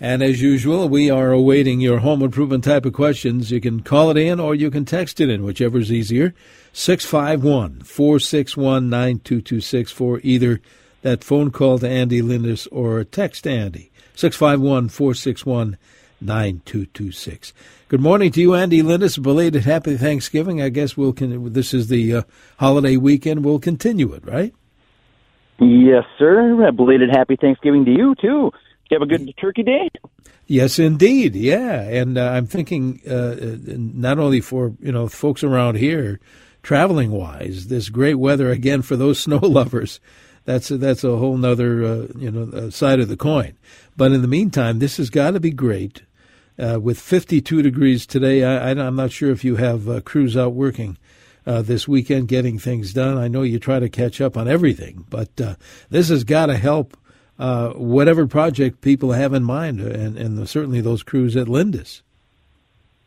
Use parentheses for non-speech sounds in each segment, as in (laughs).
And as usual, we are awaiting your home improvement type of questions. You can call it in or you can text it in, whichever is easier. 651 461 9226 for either that phone call to Andy Lindus or text Andy. 651 461 9226. Good morning to you, Andy Lindus. Belated happy Thanksgiving. I guess we'll con- this is the uh, holiday weekend. We'll continue it, right? Yes, sir. Belated happy Thanksgiving to you too. You have a good Turkey Day. Yes, indeed. Yeah, and uh, I'm thinking uh, not only for you know folks around here, traveling wise, this great weather again for those (laughs) snow lovers. That's a, that's a whole other uh, you know uh, side of the coin. But in the meantime, this has got to be great. Uh, with 52 degrees today, I, am not sure if you have uh, crews out working uh, this weekend getting things done. I know you try to catch up on everything, but uh, this has got to help uh, whatever project people have in mind, and, and certainly those crews at Lindus.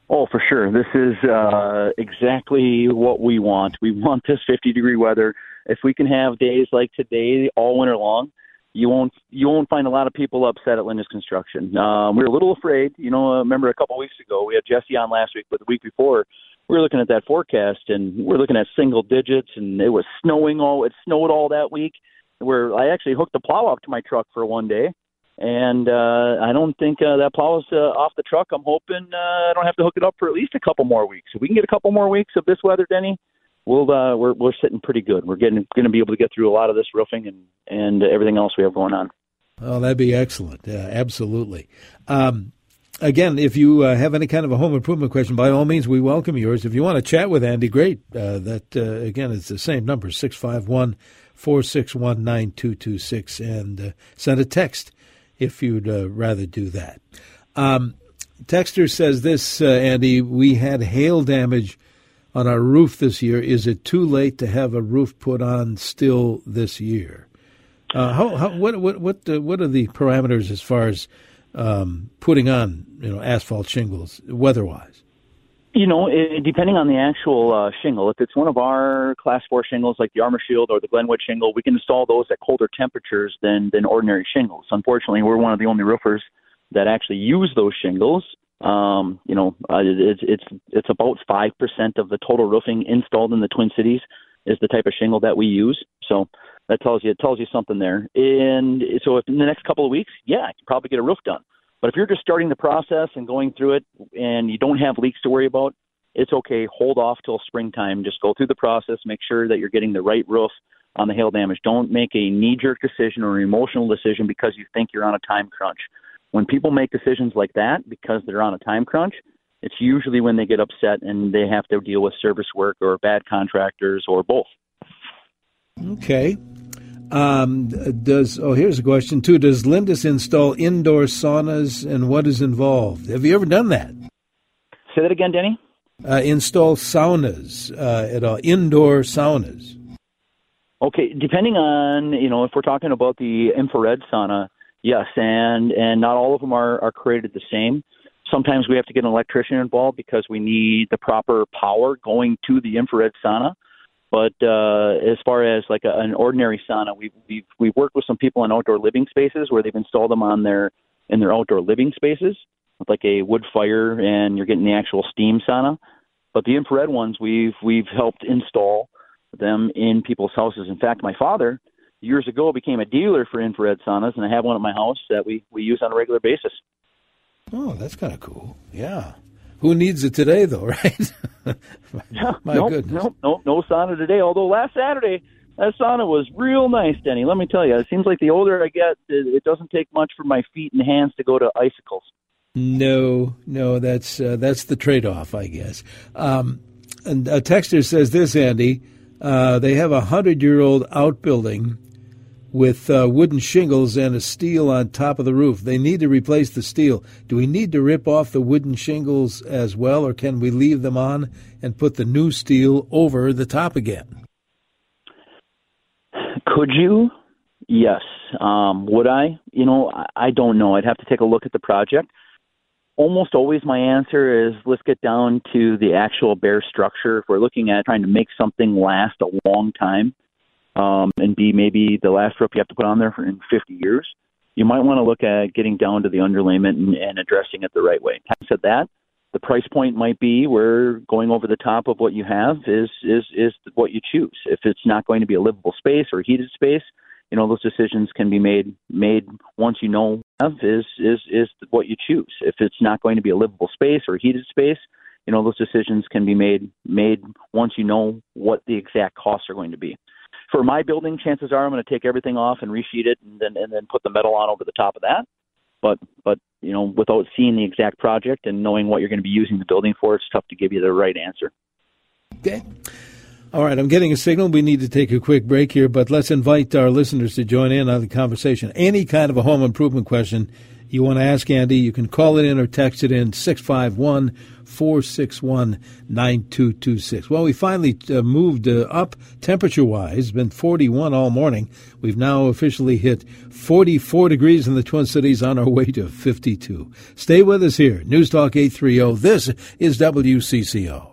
Oh, for sure. This is uh, exactly what we want. We want this 50 degree weather. If we can have days like today all winter long, you won't you won't find a lot of people upset at Lindus Construction. Um, we were a little afraid. You know, I remember a couple of weeks ago we had Jesse on last week, but the week before we were looking at that forecast and we we're looking at single digits, and it was snowing all. It snowed all that week. Where I actually hooked the plow up to my truck for one day, and uh, I don't think uh, that plow is uh, off the truck. I'm hoping uh, I don't have to hook it up for at least a couple more weeks. If we can get a couple more weeks of this weather, Denny, we'll uh, we're we're sitting pretty good. We're getting going to be able to get through a lot of this roofing and and everything else we have going on. Oh, that'd be excellent. Yeah, absolutely. Um, again, if you uh, have any kind of a home improvement question, by all means, we welcome yours. If you want to chat with Andy, great. Uh, that uh, again, it's the same number six five one four six one nine two two six, and uh, send a text if you'd uh, rather do that. Um, Texter says this, uh, Andy. We had hail damage on our roof this year. Is it too late to have a roof put on still this year? Uh, how, how, what what what uh, what are the parameters as far as um, putting on you know asphalt shingles weather-wise? You know, it, depending on the actual uh, shingle, if it's one of our class four shingles like the Armor Shield or the Glenwood shingle, we can install those at colder temperatures than than ordinary shingles. Unfortunately, we're one of the only roofers that actually use those shingles. Um, you know, uh, it's it's it's about five percent of the total roofing installed in the Twin Cities is the type of shingle that we use. So that tells you it tells you something there. And so, if in the next couple of weeks, yeah, I can probably get a roof done. But if you're just starting the process and going through it, and you don't have leaks to worry about, it's okay. Hold off till springtime. Just go through the process. Make sure that you're getting the right roof on the hail damage. Don't make a knee-jerk decision or an emotional decision because you think you're on a time crunch when people make decisions like that because they're on a time crunch, it's usually when they get upset and they have to deal with service work or bad contractors or both. Okay. Um, does oh here's a question too. Does Lindus install indoor saunas and what is involved? Have you ever done that? Say that again, Denny. Uh, install saunas uh, at all, indoor saunas. Okay, depending on you know if we're talking about the infrared sauna, Yes, and and not all of them are are created the same. Sometimes we have to get an electrician involved because we need the proper power going to the infrared sauna. But uh, as far as like a, an ordinary sauna, we've, we've we've worked with some people in outdoor living spaces where they've installed them on their in their outdoor living spaces with like a wood fire, and you're getting the actual steam sauna. But the infrared ones, we've we've helped install them in people's houses. In fact, my father years ago became a dealer for infrared saunas, and I have one at my house that we we use on a regular basis. Oh, that's kind of cool. Yeah. Who needs it today, though, (laughs) right? my, my nope, goodness. Nope, nope, no sauna today. Although last Saturday, that sauna was real nice, Denny. Let me tell you, it seems like the older I get, it, it doesn't take much for my feet and hands to go to icicles. No, no, that's uh, that's the trade-off, I guess. Um, and a texter says this, Andy. Uh, they have a hundred-year-old outbuilding with uh, wooden shingles and a steel on top of the roof. They need to replace the steel. Do we need to rip off the wooden shingles as well, or can we leave them on and put the new steel over the top again? Could you? Yes. Um, would I? You know, I don't know. I'd have to take a look at the project. Almost always, my answer is let's get down to the actual bare structure. If we're looking at trying to make something last a long time, um, and be maybe the last roof you have to put on there for in 50 years. you might want to look at getting down to the underlayment and, and addressing it the right way. Having said that, the price point might be where going over the top of what you have is is is what you choose. If it's not going to be a livable space or heated space, you know those decisions can be made made once you know is is is what you choose. If it's not going to be a livable space or heated space, you know those decisions can be made made once you know what the exact costs are going to be. For my building, chances are I'm going to take everything off and resheet it, and then and then put the metal on over the top of that. But but you know, without seeing the exact project and knowing what you're going to be using the building for, it's tough to give you the right answer. Okay. All right, I'm getting a signal. We need to take a quick break here, but let's invite our listeners to join in on the conversation. Any kind of a home improvement question you want to ask Andy, you can call it in or text it in 651 461 9226. Well, we finally uh, moved uh, up temperature wise. Been 41 all morning. We've now officially hit 44 degrees in the Twin Cities on our (laughs) way to 52. Stay with us here. News Talk 830. This is WCCO.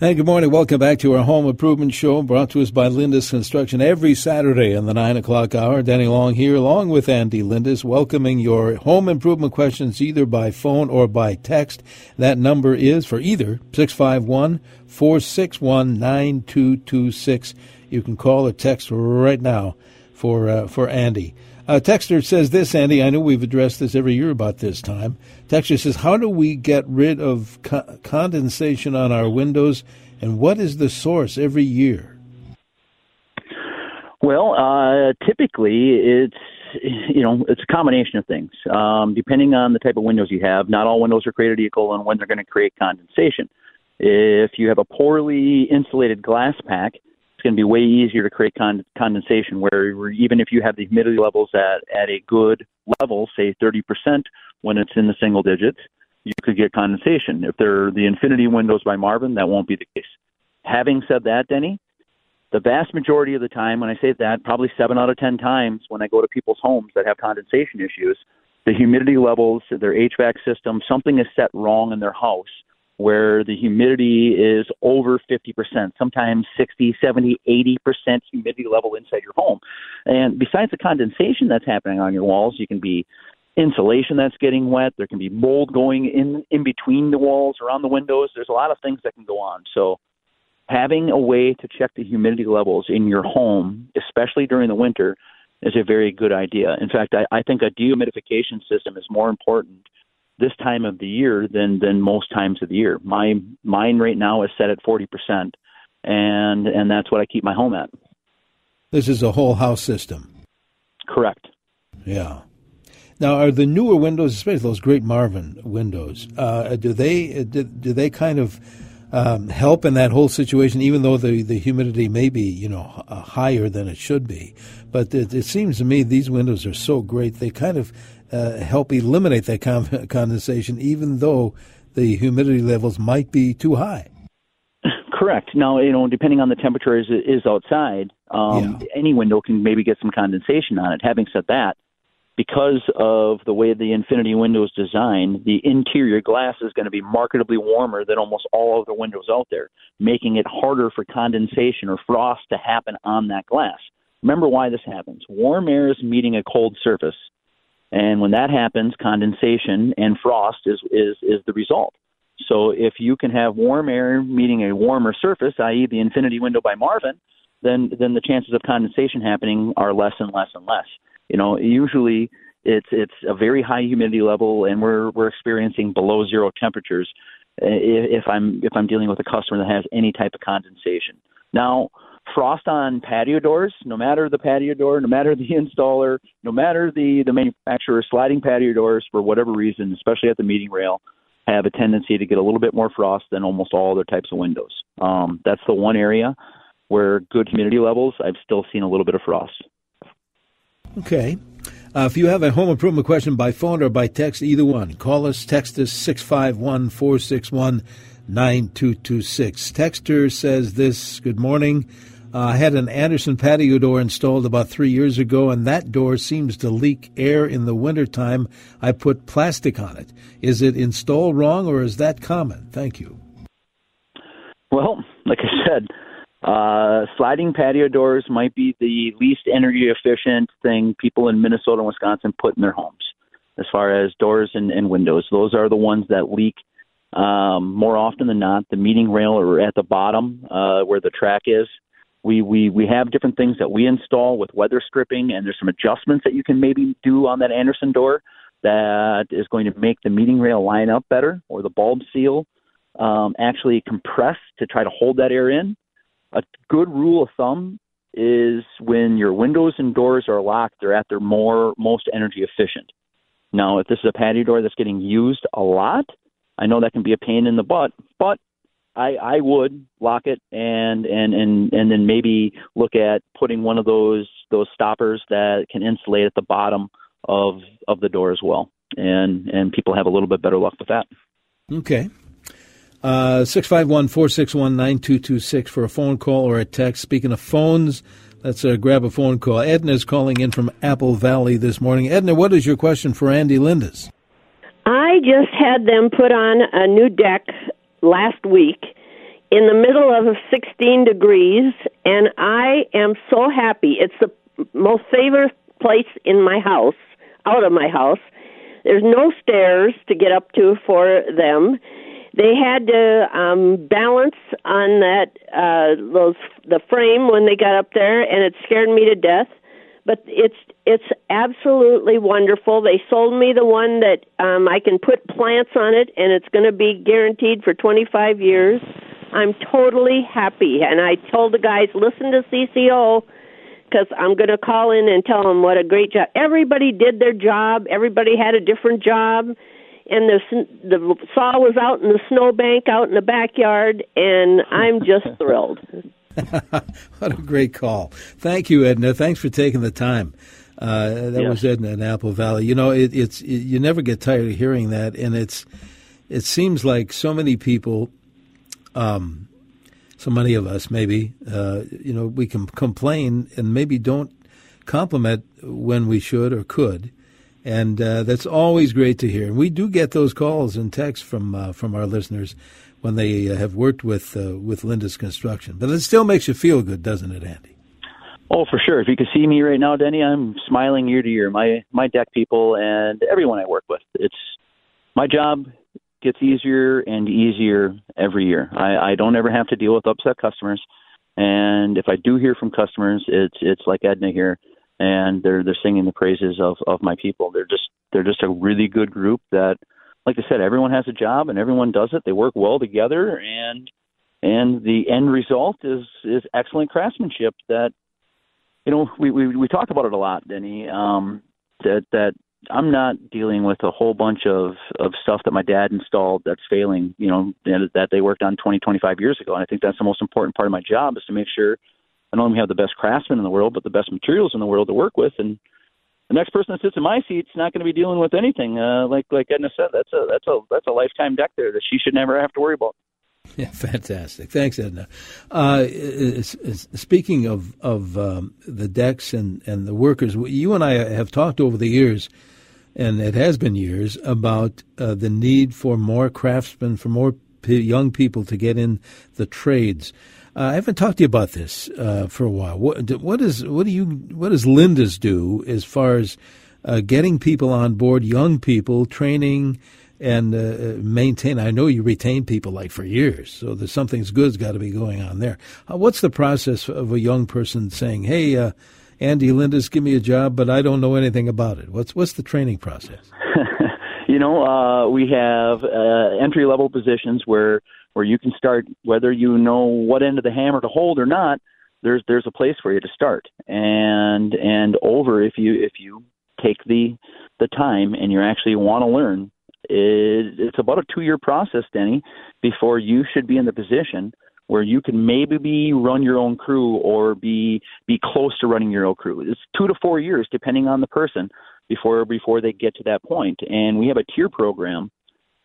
Hey, good morning. Welcome back to our home improvement show brought to us by Lindus Construction every Saturday in the 9 o'clock hour. Danny Long here along with Andy Lindus welcoming your home improvement questions either by phone or by text. That number is for either 651 461 9226. You can call or text right now for, uh, for Andy. Uh, Texter says this, Andy. I know we've addressed this every year about this time. Texter says, How do we get rid of co- condensation on our windows, and what is the source every year? Well, uh, typically it's you know it's a combination of things. Um, depending on the type of windows you have, not all windows are created equal, and when they're going to create condensation. If you have a poorly insulated glass pack, it's going to be way easier to create con- condensation where even if you have the humidity levels at, at a good level, say 30% when it's in the single digits, you could get condensation. If they're the infinity windows by Marvin, that won't be the case. Having said that, Denny, the vast majority of the time, when I say that, probably seven out of 10 times when I go to people's homes that have condensation issues, the humidity levels, their HVAC system, something is set wrong in their house where the humidity is over 50%, sometimes 60, 70, 80% humidity level inside your home. And besides the condensation that's happening on your walls, you can be insulation that's getting wet, there can be mold going in in between the walls around the windows. There's a lot of things that can go on. So having a way to check the humidity levels in your home, especially during the winter, is a very good idea. In fact, I, I think a dehumidification system is more important this time of the year than than most times of the year. My mine right now is set at forty percent, and and that's what I keep my home at. This is a whole house system. Correct. Yeah. Now, are the newer windows, especially those great Marvin windows, uh, do they do, do they kind of um, help in that whole situation, even though the, the humidity may be, you know, higher than it should be. But it, it, seems to me these windows are so great, they kind of uh, help eliminate that con- (laughs) condensation, even though the humidity levels might be too high. Correct. Now, you know, depending on the temperature is is outside, um, yeah. any window can maybe get some condensation on it. Having said that, because of the way the Infinity window is designed, the interior glass is going to be markedly warmer than almost all other windows out there, making it harder for condensation or frost to happen on that glass. Remember why this happens. Warm air is meeting a cold surface, and when that happens, condensation and frost is, is, is the result. So if you can have warm air meeting a warmer surface, i.e., the Infinity window by Marvin, then then the chances of condensation happening are less and less and less. You know, usually it's it's a very high humidity level, and we're we're experiencing below zero temperatures. Eh, if, if I'm if I'm dealing with a customer that has any type of condensation. Now, frost on patio doors, no matter the patio door, no matter the (laughs) installer, no matter the the manufacturer, sliding patio doors for whatever reason, especially at the meeting rail, have a tendency to get a little bit more frost than almost all other types of windows. Um, that's the one area where good humidity levels, I've still seen a little bit of frost. Okay. Uh, if you have a home improvement question by phone or by text, either one, call us, text us 651 461 9226. Texter says this Good morning. Uh, I had an Andersen patio door installed about three years ago, and that door seems to leak air in the wintertime. I put plastic on it. Is it installed wrong, or is that common? Thank you. Well, like I said, uh, sliding patio doors might be the least energy efficient thing people in Minnesota and Wisconsin put in their homes as far as doors and, and windows. Those are the ones that leak um, more often than not. The meeting rail or at the bottom uh, where the track is. We, we we have different things that we install with weather stripping, and there's some adjustments that you can maybe do on that Andersen door that is going to make the meeting rail line up better, or the bulb seal um, actually compress to try to hold that air in. A good rule of thumb is when your windows and doors are locked, they're at their more most energy efficient. Now, if this is a patio door that's getting used a lot, I know that can be a pain in the butt, but I, I would lock it and, and, and, and then maybe look at putting one of those those stoppers that can insulate at the bottom of of the door as well. And and people have a little bit better luck with that. Okay. Uh, 651 461 9226 for a phone call or a text. Speaking of phones, let's uh, grab a phone call. Edna is calling in from Apple Valley this morning. Edna, what is your question for Andy Lindus? I just had them put on a new deck last week in the middle of 16 degrees, and I am so happy. It's the most favorite place in my house, out of my house. There's no stairs to get up to for them. They had to um, balance on that uh, those the frame when they got up there, and it scared me to death but it's it's absolutely wonderful. They sold me the one that um, I can put plants on it, and it's going to be guaranteed for 25 years. I'm totally happy, and I told the guys, listen to CCO because I'm going to call in and tell them what a great job. Everybody did their job. Everybody had a different job, and the the saw was out in the snowbank out in the backyard, and I'm just (laughs) thrilled. (laughs) what a great call. Thank you, Edna. Thanks for taking the time. Uh, that yes. was Edna in Apple Valley. You know, it, it's it, you never get tired of hearing that, and it's it seems like so many people, um, so many of us maybe, uh, you know, we can complain and maybe don't compliment when we should or could, and uh, that's always great to hear. And we do get those calls and texts from uh, from our listeners when they uh, have worked with uh, with Lindus Construction. But it still makes you feel good, doesn't it, Andy? Oh, for sure. If you could see me right now, Denny, I'm smiling year to year. My my deck people and everyone I work with. It's my job gets easier and easier every year. I, I don't ever have to deal with upset customers. And if I do hear from customers, it's it's like Edna here, and they're they're singing the praises of of my people. They're just they're just a really good group that like I said, everyone has a job and everyone does it. They work well together, and and the end result is is excellent craftsmanship. That you know we we, we talk about it a lot, Denny. Um, that that I'm not dealing with a whole bunch of of stuff that my dad installed that's failing. You know that they worked on 20, 25 years ago, and I think that's the most important part of my job is to make sure not only have the best craftsmen in the world, but the best materials in the world to work with, and the next person that sits in my seat's not going to be dealing with anything. Uh, like like Edna said, that's a that's a that's a lifetime deck there that she should never have to worry about. (laughs) Yeah, fantastic. Thanks, Edna. Uh, speaking of of um, the decks and, and the workers, you and I have talked over the years, and it has been years about uh, the need for more craftsmen, for more p- young people to get in the trades. Uh, I haven't talked to you about this uh, for a while. What, what is what do you what does Lindus do as far as uh, getting people on board, young people, training and uh, maintain? I know you retain people like for years, so there's something's good's got to be going on there. Uh, what's the process of a young person saying, "Hey"? Uh, Andy Lindus, give me a job, but I don't know anything about it. What's what's the training process? (laughs) you know, we have entry level positions where where you can start whether you know what end of the hammer to hold or not there's there's a place for you to start. And and over if you if you take the the time and you actually want to learn it, it's about a two year process denny before you should be in the position where you can maybe be run your own crew or be be close to running your own crew. It's two to four years depending on the person before before they get to that point. And we have a tier program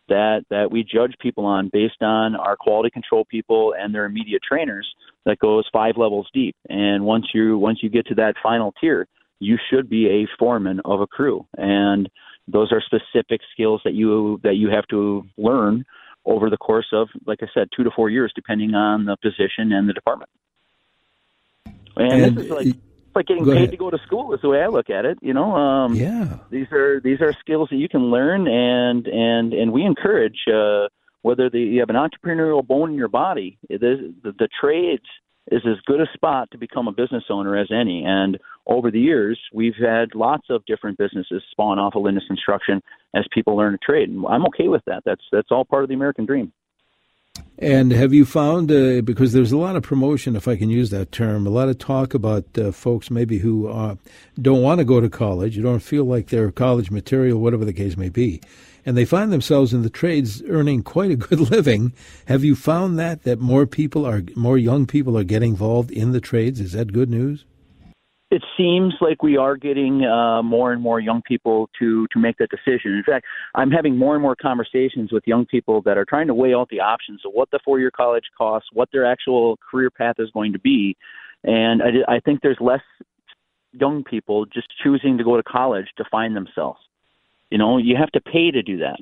that that we judge people on based on our quality control people and their immediate trainers that goes five levels deep and once you once you get to that final tier you should be a foreman of a crew and those are specific skills that you that you have to learn over the course of, like I said, two to four years, depending on the position and the department. And, and this is like like getting paid ahead. to go to school is the way I look at it. You know, um, yeah, these are these are skills that you can learn, and and and we encourage uh, whether the, you have an entrepreneurial bone in your body. Is, the, the trades is as good a spot to become a business owner as any. And over the years, we've had lots of different businesses spawn off of Lindus Construction as people learn a trade. And I'm okay with that. That's that's all part of the American dream. And have you found, uh, because there's a lot of promotion, if I can use that term, a lot of talk about uh, folks maybe who uh, don't want to go to college, you don't feel like they're college material, whatever the case may be, and they find themselves in the trades earning quite a good (laughs) living. Have you found that, that more people are, more young people are getting involved in the trades? Is that good news? It seems like we are getting uh, more and more young people to to make that decision. In fact, I'm having more and more conversations with young people that are trying to weigh out the options of what the four year college costs, what their actual career path is going to be, and I, I think there's less young people just choosing to go to college to find themselves. You know, you have to pay to do that.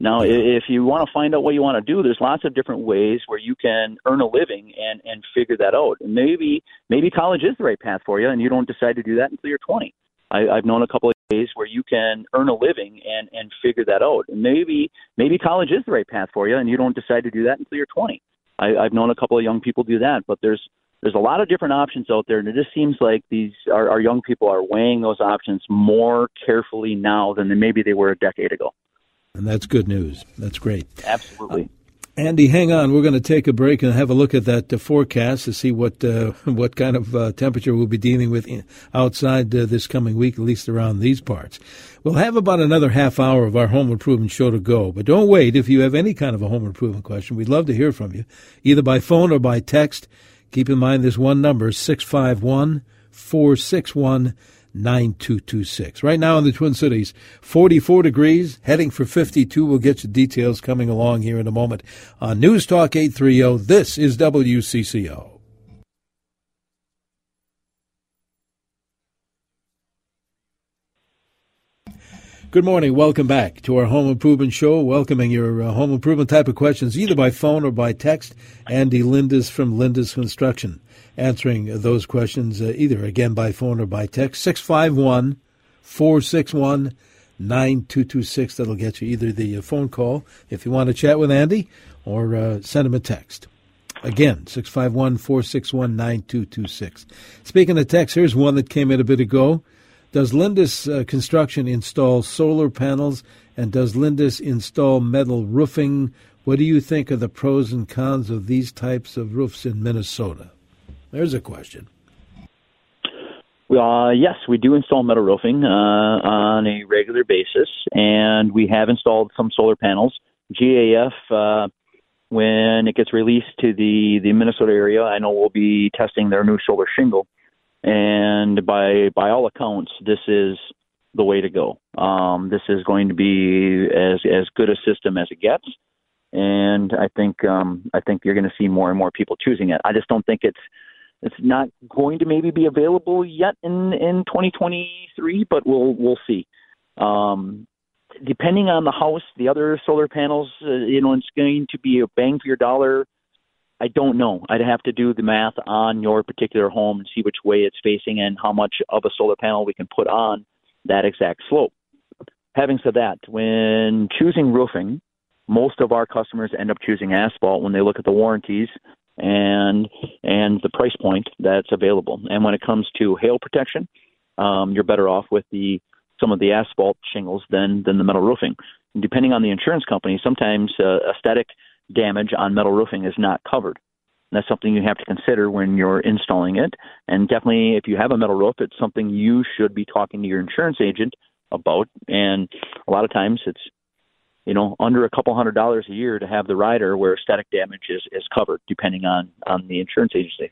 Now, if you want to find out what you want to do, there's lots of different ways where you can earn a living and and figure that out. And maybe maybe college is the right path for you, and you don't decide to do that until you're 20. I, I've known a couple of ways where you can earn a living and and figure that out. And maybe maybe college is the right path for you, and you don't decide to do that until you're 20. I, I've known a couple of young people do that, but there's there's a lot of different options out there, and it just seems like these our, our young people are weighing those options more carefully now than maybe they were a decade ago and that's good news. That's great. Absolutely. Uh, Andy, hang on. We're going to take a break and have a look at that uh, forecast to see what uh, (laughs) what kind of uh, temperature we'll be dealing with outside uh, this coming week, at least around these parts. We'll have about another half hour of our home improvement show to go, but don't wait. If you have any kind of a home improvement question, we'd love to hear from you, either by phone or by text. Keep in mind this one number, 651 461 9226. Right now in the Twin Cities, 44 degrees, heading for 52. We'll get you details coming along here in a moment on News Talk 830. This is WCCO. Good morning. Welcome back to our home improvement show. Welcoming your uh, home improvement type of questions either by phone or by text. Andy Lindus from Lindus Construction answering those questions uh, either again by phone or by text. 651 461 9226. That'll get you either the uh, phone call if you want to chat with Andy or uh, send him a text. Again, 651 461 9226. Speaking of text, here's one that came in a bit ago. Does Lindus uh, Construction install solar panels and does Lindus install metal roofing? What do you think are the pros and cons of these types of roofs in Minnesota? There's a question. Uh, yes, we do install metal roofing uh, on a regular basis, and we have installed some solar panels. GAF, uh, when it gets released to the, the Minnesota area, I know we'll be testing their new solar shingle and by by all accounts, this is the way to go. Um, this is going to be as as good a system as it gets, and I think um, I think you're going to see more and more people choosing it. I just don't think it's it's not going to maybe be available yet in in 2023, but we'll we'll see. Um, depending on the house, the other solar panels, uh, you know, it's going to be a bang for your dollar I don't know. I'd have to do the math on your particular home and see which way it's facing and how much of a solar panel we can put on that exact slope. Having said that, when choosing roofing, most of our customers end up choosing asphalt when they look at the warranties and and the price point that's available. And when it comes to hail protection, um, you're better off with the some of the asphalt shingles than than the metal roofing. And depending on the insurance company, sometimes uh, aesthetic damage on metal roofing is not covered. And that's something you have to consider when you're installing it. And definitely, if you have a metal roof, it's something you should be talking to your insurance agent about. And a lot of times, it's you know under a couple hundred dollars a year to have the rider where static damage is is covered, depending on on the insurance agency.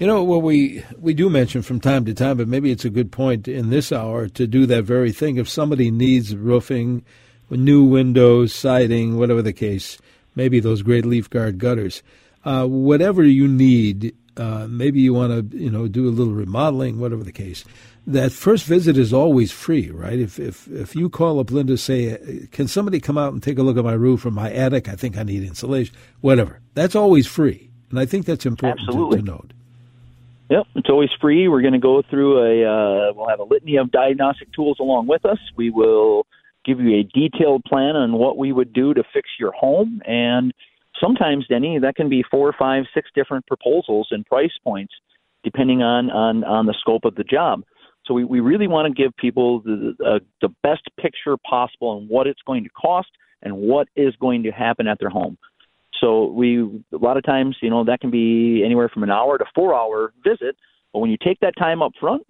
You know, well, we we do mention from time to time, but maybe it's a good point in this hour to do that very thing. If somebody needs roofing new windows, siding, whatever the case, maybe those great leaf guard gutters. Uh, whatever you need, uh, maybe you want to, you know, do a little remodeling, whatever the case. That first visit is always free, right? If if if you call up Linda, say, "Can somebody come out and take a look at my roof or my attic? I think I need insulation." Whatever, that's always free, and I think that's important to, to, note. Yep, it's always free. We're going to go through a. Uh, we'll have a litany of diagnostic tools along with us. We will give you a detailed plan on what we would do to fix your home, and sometimes, Denny, that can be four, five, six different proposals and price points, depending on on on the scope of the job. So we, we really want to give people the, uh, the best picture possible on what it's going to cost and what is going to happen at their home. So we a lot of times, you know, that can be anywhere from an hour to four hour visit. But when you take that time up front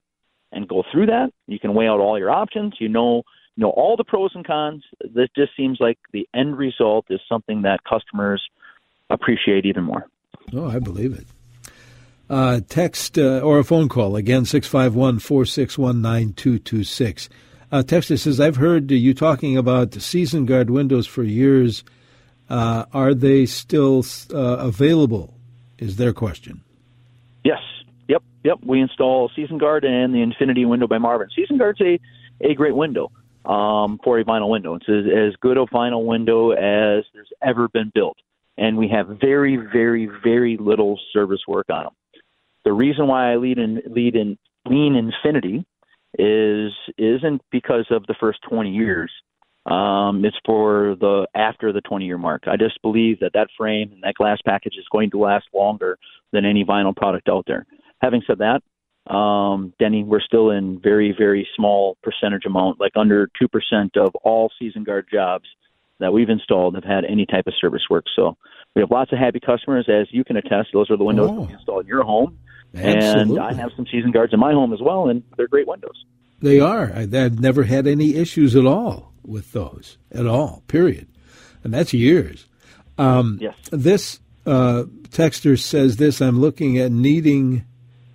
and go through that, you can weigh out all your options. You know, you know all the pros and cons. This just seems like the end result is something that customers appreciate even more. Oh, I believe it uh, text uh, or a phone call. Again, 651 461 9226. Uh, Texter says, I've heard you talking about season guard windows for years. Uh, are they still uh, available? Is their question. Yes. Yep. Yep. We install Season Guard and the Infinity window by Marvin. Season Guard's a, a great window um, for a vinyl window. It's as, as good a vinyl window as there's ever been built. And we have very, very, very little service work on them. The reason why I lead in lead in lean infinity is isn't because of the first 20 years. Um, it's for the after the 20 year mark. I just believe that that frame and that glass package is going to last longer than any vinyl product out there. Having said that, um, Denny, we're still in very very small percentage amount, like under two percent of all season guard jobs that we've installed have had any type of service work. So we have lots of happy customers, as you can attest. Those are the windows oh. that we install in your home. Absolutely. And I have some season guards in my home as well, and they're great windows. They are. I've never had any issues at all with those, at all, period. And that's years. Um, yes. This uh, texter says this I'm looking at needing,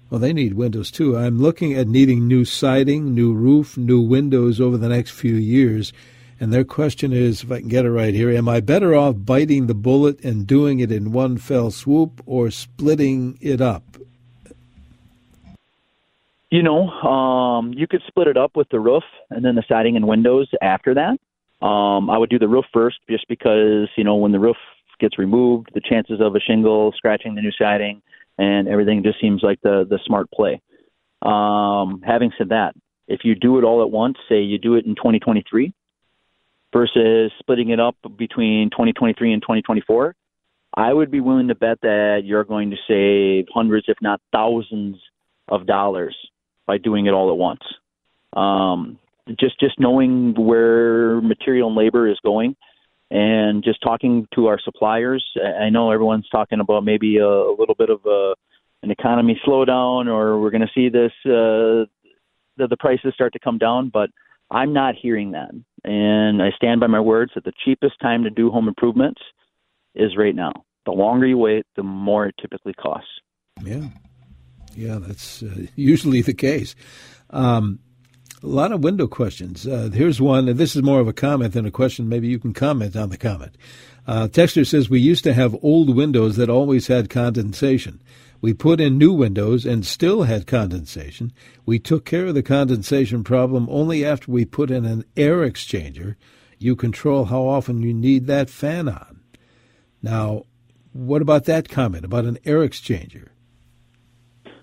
well, they need windows too. I'm looking at needing new siding, new roof, new windows over the next few years. And their question is, if I can get it right here, am I better off biting the bullet and doing it in one fell swoop or splitting it up? You know, um, you could split it up with the roof and then the siding and windows after that. Um, I would do the roof first just because, you know, when the roof gets removed, the chances of a shingle scratching the new siding and everything just seems like the, the smart play. Um, having said that, if you do it all at once, say you do it in 2023 versus splitting it up between 2023 and 2024, I would be willing to bet that you're going to save hundreds, if not thousands, of dollars by doing it all at once. Um, just just knowing where material and labor is going, and just talking to our suppliers. I know everyone's talking about maybe a, a little bit of a, an economy slowdown, or we're going to see this uh, the, the prices start to come down, but I'm not hearing that, and I stand by my words that the cheapest time to do home improvements is right now. The longer you wait, the more it typically costs. Yeah. Yeah, that's uh, (laughs) usually the case. Um, a lot of window questions. Uh, here's one, and this is more of a comment than a question. Maybe you can comment on the comment. Uh, Texter says, We used to have old windows that always had condensation. We put in new windows and still had condensation. We took care of the condensation problem only after we put in an air exchanger. You control how often you need that fan on. Now, what about that comment about an air exchanger?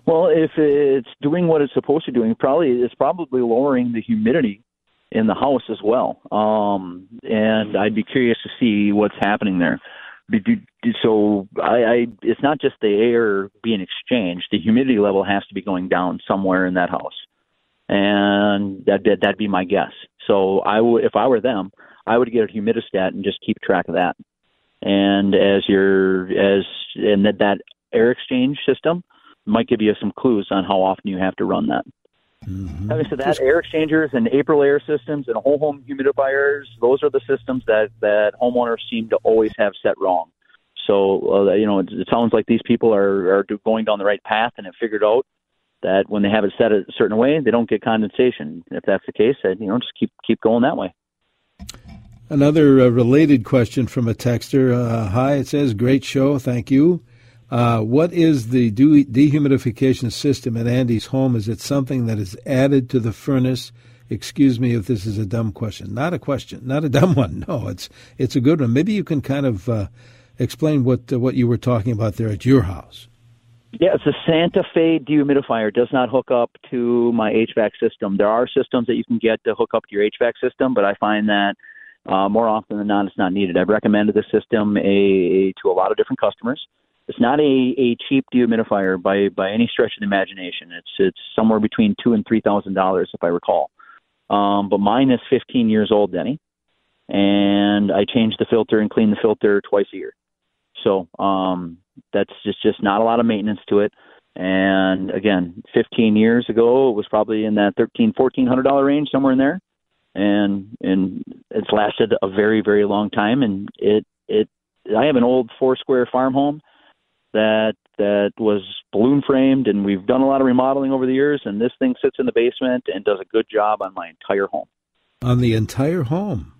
Well, if it's doing what it's supposed to do, probably it's probably lowering the humidity in the house as well. Um, and I'd be curious to see what's happening there. So I, I, it's not just the air being exchanged; the humidity level has to be going down somewhere in that house, and that that'd be my guess. So I would, if I were them, I would get a humidistat and just keep track of that. And as your as and that that air exchange system might give you some clues on how often you have to run that. Mm-hmm. Having said that, air exchangers and Aprilaire systems and whole home humidifiers, those are the systems that, that homeowners seem to always have set wrong. So, uh, you know, it, it sounds like these people are, are going down the right path and have figured out that when they have it set a certain way, they don't get condensation. If that's the case, then, you know, just keep keep going that way. Another uh, related question from a texter. Uh, hi, it says, great show, thank you. Uh, what is the de- dehumidification system at Andy's home? Is it something that is added to the furnace? Excuse me if this is a dumb question. Not a question, not a (laughs) dumb one. No, it's it's a good one. Maybe you can kind of uh, explain what uh, what you were talking about there at your house. Yeah, it's a Santa Fe dehumidifier. It does not hook up to my HVAC system. There are systems that you can get to hook up to your HVAC system, but I find that uh, more often than not, it's not needed. I've recommended this system a, to a lot of different customers. It's not a, a cheap dehumidifier by by any stretch of the imagination. It's it's somewhere between two and three thousand dollars, if I recall. Um, but mine is 15 years old, Denny, and I change the filter and clean the filter twice a year. So um, that's just just not a lot of maintenance to it. And again, 15 years ago, it was probably in that 13, 1400 dollar range, somewhere in there. And and it's lasted a very very long time. And it it I have an old four square farm home that that was balloon framed, and we've done a lot of remodeling over the years. And this thing sits in the basement and does a good job on my entire home. On the entire home.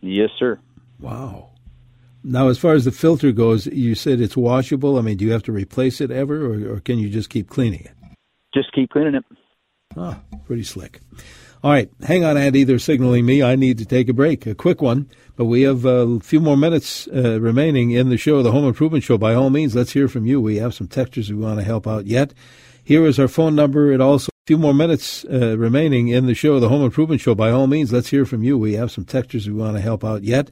Yes, sir. Wow. Now, as far as the filter goes, you said it's washable. I mean, do you have to replace it ever, or, or can you just keep cleaning it? Just keep cleaning it. Ah, pretty slick. All right, hang on, Andy. They're signaling me. I need to take a break, a quick one. But we have a few more minutes uh, remaining in the show, the Home Improvement Show. By all means, let's hear from you. We have some textures we want to help out yet. Here is our phone number. It also a few more minutes uh, remaining in the show, the Home Improvement Show. By all means, let's hear from you. We have some textures we want to help out yet.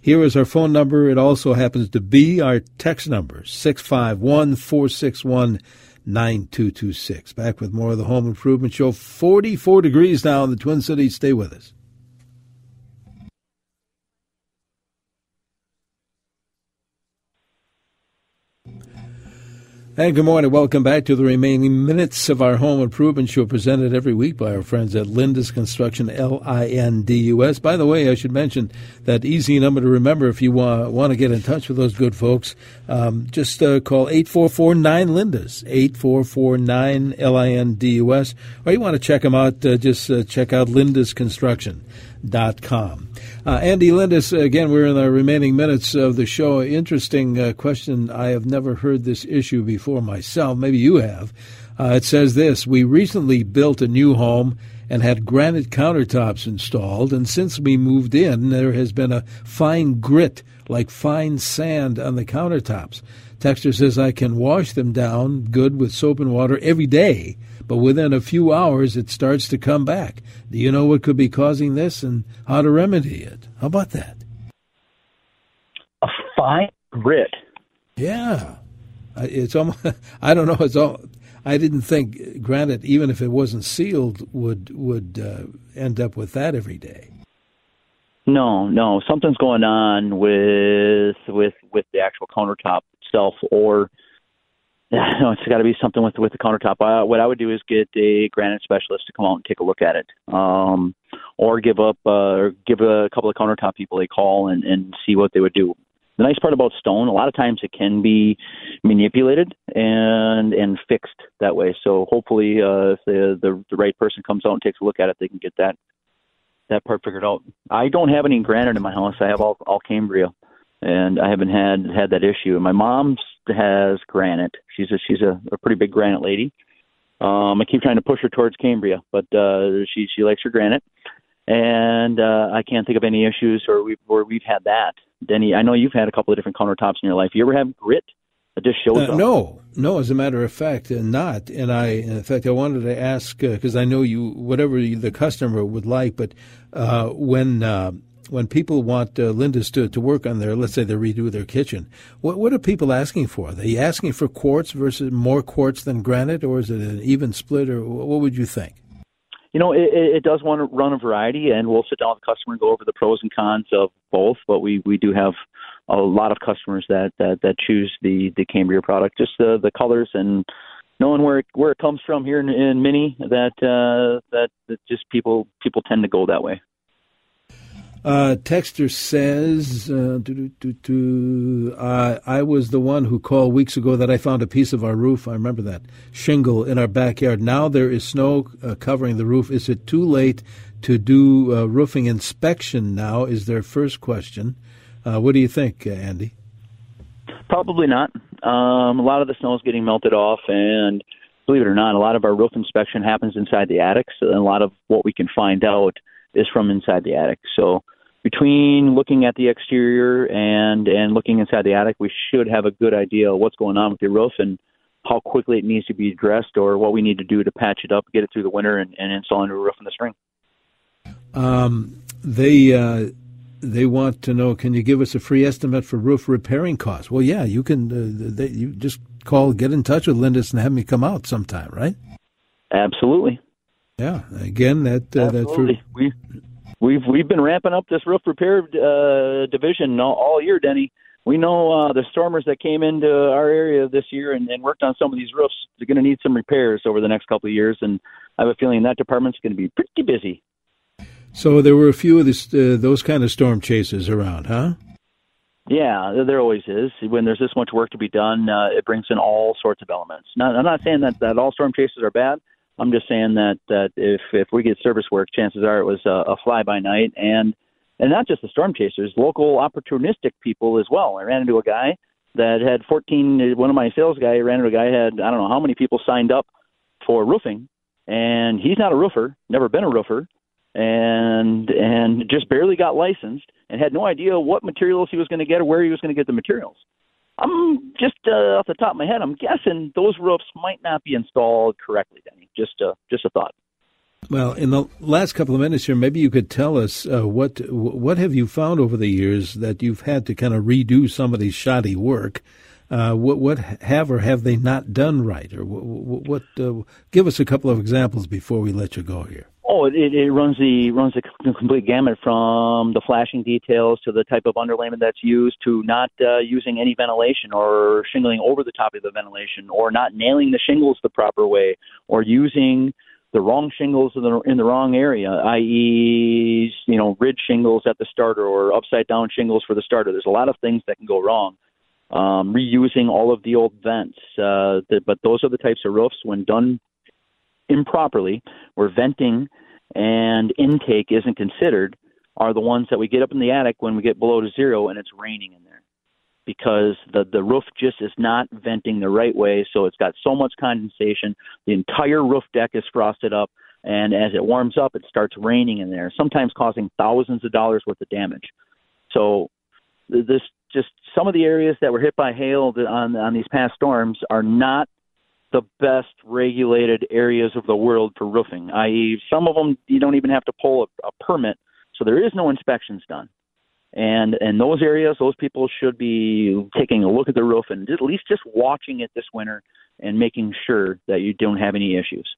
Here is our phone number. It also happens to be our text number, 651 461 9226. Back with more of the Home Improvement Show. 44 degrees now in the Twin Cities. Stay with us. And good morning. Welcome back to the remaining minutes of our home improvement show presented every week by our friends at Lindus Construction, L I N D U S. By the way, I should mention that easy number to remember if you uh, want to get in touch with those good folks. Um, just uh, call 844 9 Lindus, 844 9 L I N D U S. Or you want to check them out, uh, just uh, check out Lindus Construction com. Uh, Andy Lindus, again, we're in the remaining minutes of the show. Interesting uh, question. I have never heard this issue before myself. Maybe you have. Uh, it says this We recently built a new home and had granite countertops installed, and since we moved in, there has been a fine grit, like fine sand, on the countertops. Texter says I can wash them down good with soap and water every day but within a few hours it starts to come back. Do you know what could be causing this and how to remedy it? How about that? A fine grit. Yeah, it's almost. (laughs) I don't know. It's all. I didn't think granite, even if it wasn't sealed, would would uh, end up with that every day. No, no, something's going on with with with the actual countertop itself, or (laughs) no, it's got to be something with with the countertop. Uh, what I would do is get a granite specialist to come out and take a look at it, um, or give up uh, or give a couple of countertop people a call and, and see what they would do. The nice part about stone, a lot of times it can be manipulated and and fixed that way. So hopefully, uh, if the, the the right person comes out and takes a look at it, they can get that that part figured out. I don't have any granite in my house. I have all all Cambria, and I haven't had had that issue. And my mom's has granite. She's a she's a, a pretty big granite lady. Um, I keep trying to push her towards Cambria, but uh, she she likes her granite, and uh, I can't think of any issues or we've where we've had that. Denny, I know you've had a couple of different countertops in your life. You ever have grit? It just shows uh, up. No, no. As a matter of fact, uh, not. And I, in fact, I wanted to ask because uh, I know you, whatever the customer would like, but uh, when uh, when people want uh, Lindus to, to work on their, let's say they redo their kitchen, what, what are people asking for? Are they asking for quartz versus more quartz than granite, or is it an even split, or what would you think? You know, it, it does want to run a variety, and we'll sit down with the customer and go over the pros and cons of both. But we, we do have a lot of customers that, that, that choose the, the Cambria product, just the, the colors and knowing where it, where it comes from here in, in Mini. That uh, that that just people people tend to go that way. Uh, Texter says, uh, uh, I was the one who called weeks ago that I found a piece of our roof. I remember that shingle in our backyard. Now there is snow uh, covering the roof. Is it too late to do uh, roofing inspection now? Is their first question. Uh, what do you think, Andy? Probably not. Um, a lot of the snow is getting melted off, and believe it or not, a lot of our roof inspection happens inside the attics, and a lot of what we can find out is from inside the attic. So between looking at the exterior and and looking inside the attic, we should have a good idea of what's going on with your roof and how quickly it needs to be addressed or what we need to do to patch it up, get it through the winter, and, and install a new roof in the spring. Um, they uh, they want to know. Can you give us a free estimate for roof repairing costs? Well, yeah, you can. Uh, they, you just call, get in touch with Lindus, and have me come out sometime, right? Absolutely. Yeah. Again, that uh, that's for, we we've we've been ramping up this roof repair uh, division all, all year, Denny. We know uh, the stormers that came into our area this year and, and worked on some of these roofs. They're going to need some repairs over the next couple of years, and I have a feeling that department's going to be pretty busy. So there were a few of this, uh, those kind of storm chasers around, huh? Yeah, there always is. When there's this much work to be done, uh, it brings in all sorts of elements. Now, I'm not saying that, that all storm chasers are bad. I'm just saying that that if if we get service work, chances are it was a, a fly by night, and and not just the storm chasers, local opportunistic people as well. I ran into a guy that had 14. One of my sales guy ran into a guy had I don't know how many people signed up for roofing, and he's not a roofer, never been a roofer, and and just barely got licensed and had no idea what materials he was going to get or where he was going to get the materials. I'm just uh, off the top of my head. I'm guessing those roofs might not be installed correctly, Denny. Just uh, just a thought. Well, in the last couple of minutes here, maybe you could tell us uh, what what have you found over the years that you've had to kind of redo some of these shoddy work. Uh, what what have or have they not done right, or what? what uh, give us a couple of examples before we let you go here. Oh, it, it runs the runs the complete gamut from the flashing details to the type of underlayment that's used to not uh, using any ventilation or shingling over the top of the ventilation or not nailing the shingles the proper way or using the wrong shingles in the in the wrong area, i.e., you know, ridge shingles at the starter or upside down shingles for the starter. There's a lot of things that can go wrong. Um, reusing all of the old vents, uh, the, but those are the types of roofs when done improperly, where venting and intake isn't considered, are the ones that we get up in the attic when we get below to zero and it's raining in there. Because the the roof just is not venting the right way so it's got so much condensation the entire roof deck is frosted up and as it warms up it starts raining in there sometimes causing thousands of dollars worth of damage. So this just some of the areas that were hit by hail on on these past storms are not the best regulated areas of the world for roofing, i.e., some of them you don't even have to pull a, a permit, so there is no inspections done. And in those areas, those people should be taking a look at the roof and at least just watching it this winter and making sure that you don't have any issues.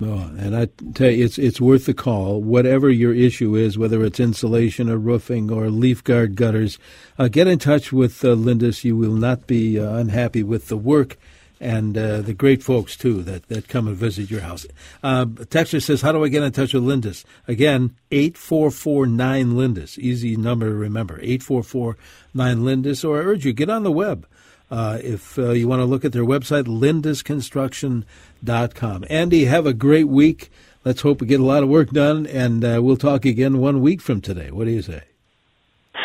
Oh, and I tell you, it's it's worth the call. Whatever your issue is, whether it's insulation or roofing or leaf guard gutters, uh, get in touch with uh, Lindus. You will not be uh, unhappy with the work and uh, the great folks too that, that come and visit your house. Uh, says, "How do I get in touch with Lindus?" Again, eight four four nine Lindus. Easy number to remember. Eight four four nine Lindus. Or I urge you get on the web. Uh, if uh, you want to look at their website, lindusconstruction.com. Andy, have a great week. Let's hope we get a lot of work done, and uh, we'll talk again one week from today. What do you say?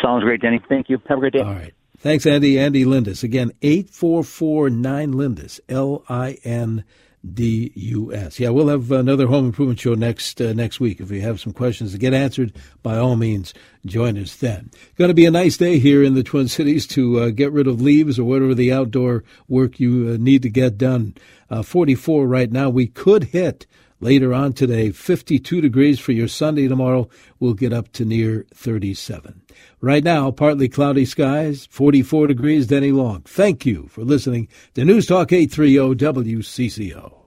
Sounds great, Denny. Thank you. Have a great day. All right. Thanks, Andy. Andy Lindus. Again, 8449 Lindus, L I N D U S. Yeah, we'll have another home improvement show next uh, next week. If you have some questions to get answered, by all means, join us then. Going to be a nice day here in the Twin Cities to uh, get rid of leaves or whatever the outdoor work you uh, need to get done. Uh, 44 right now. We could hit Later on today, 52 degrees for your Sunday tomorrow. We'll get up to near 37. Right now, partly cloudy skies, 44 degrees, Denny Long. Thank you for listening to News Talk 830 WCCO.